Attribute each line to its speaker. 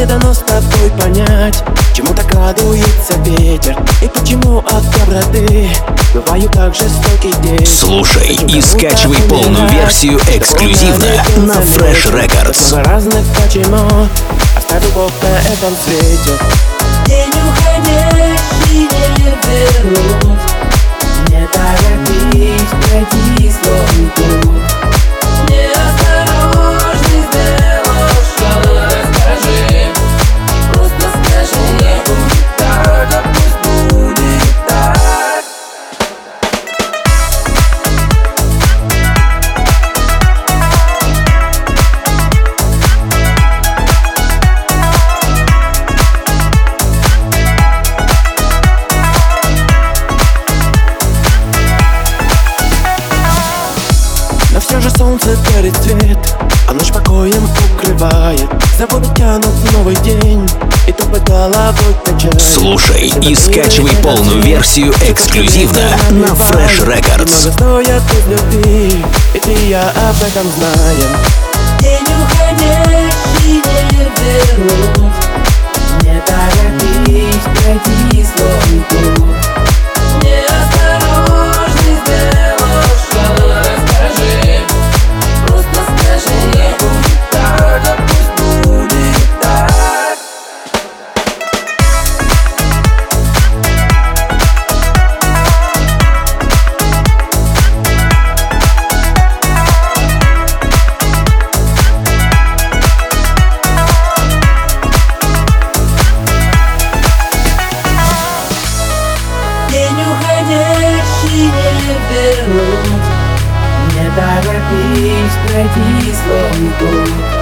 Speaker 1: не дано с тобой понять Чему так радуется ветер И почему от доброты Бываю так жестокий день.
Speaker 2: Слушай и скачивай полную версию эксклюзивно на Fresh Records.
Speaker 1: Много разных почему Оставь любовь на этом свете.
Speaker 3: День уходящий не вернуть
Speaker 1: солнце дарит свет А ночь покоем укрывает. За губы тянут новый день И топот головой качает
Speaker 2: Слушай и скачивай полную версию эксклюзивно на Fresh Records.
Speaker 1: Много стоят без любви И ты и я об этом знаем
Speaker 3: День День уходящий не торопись пройти Неосторожный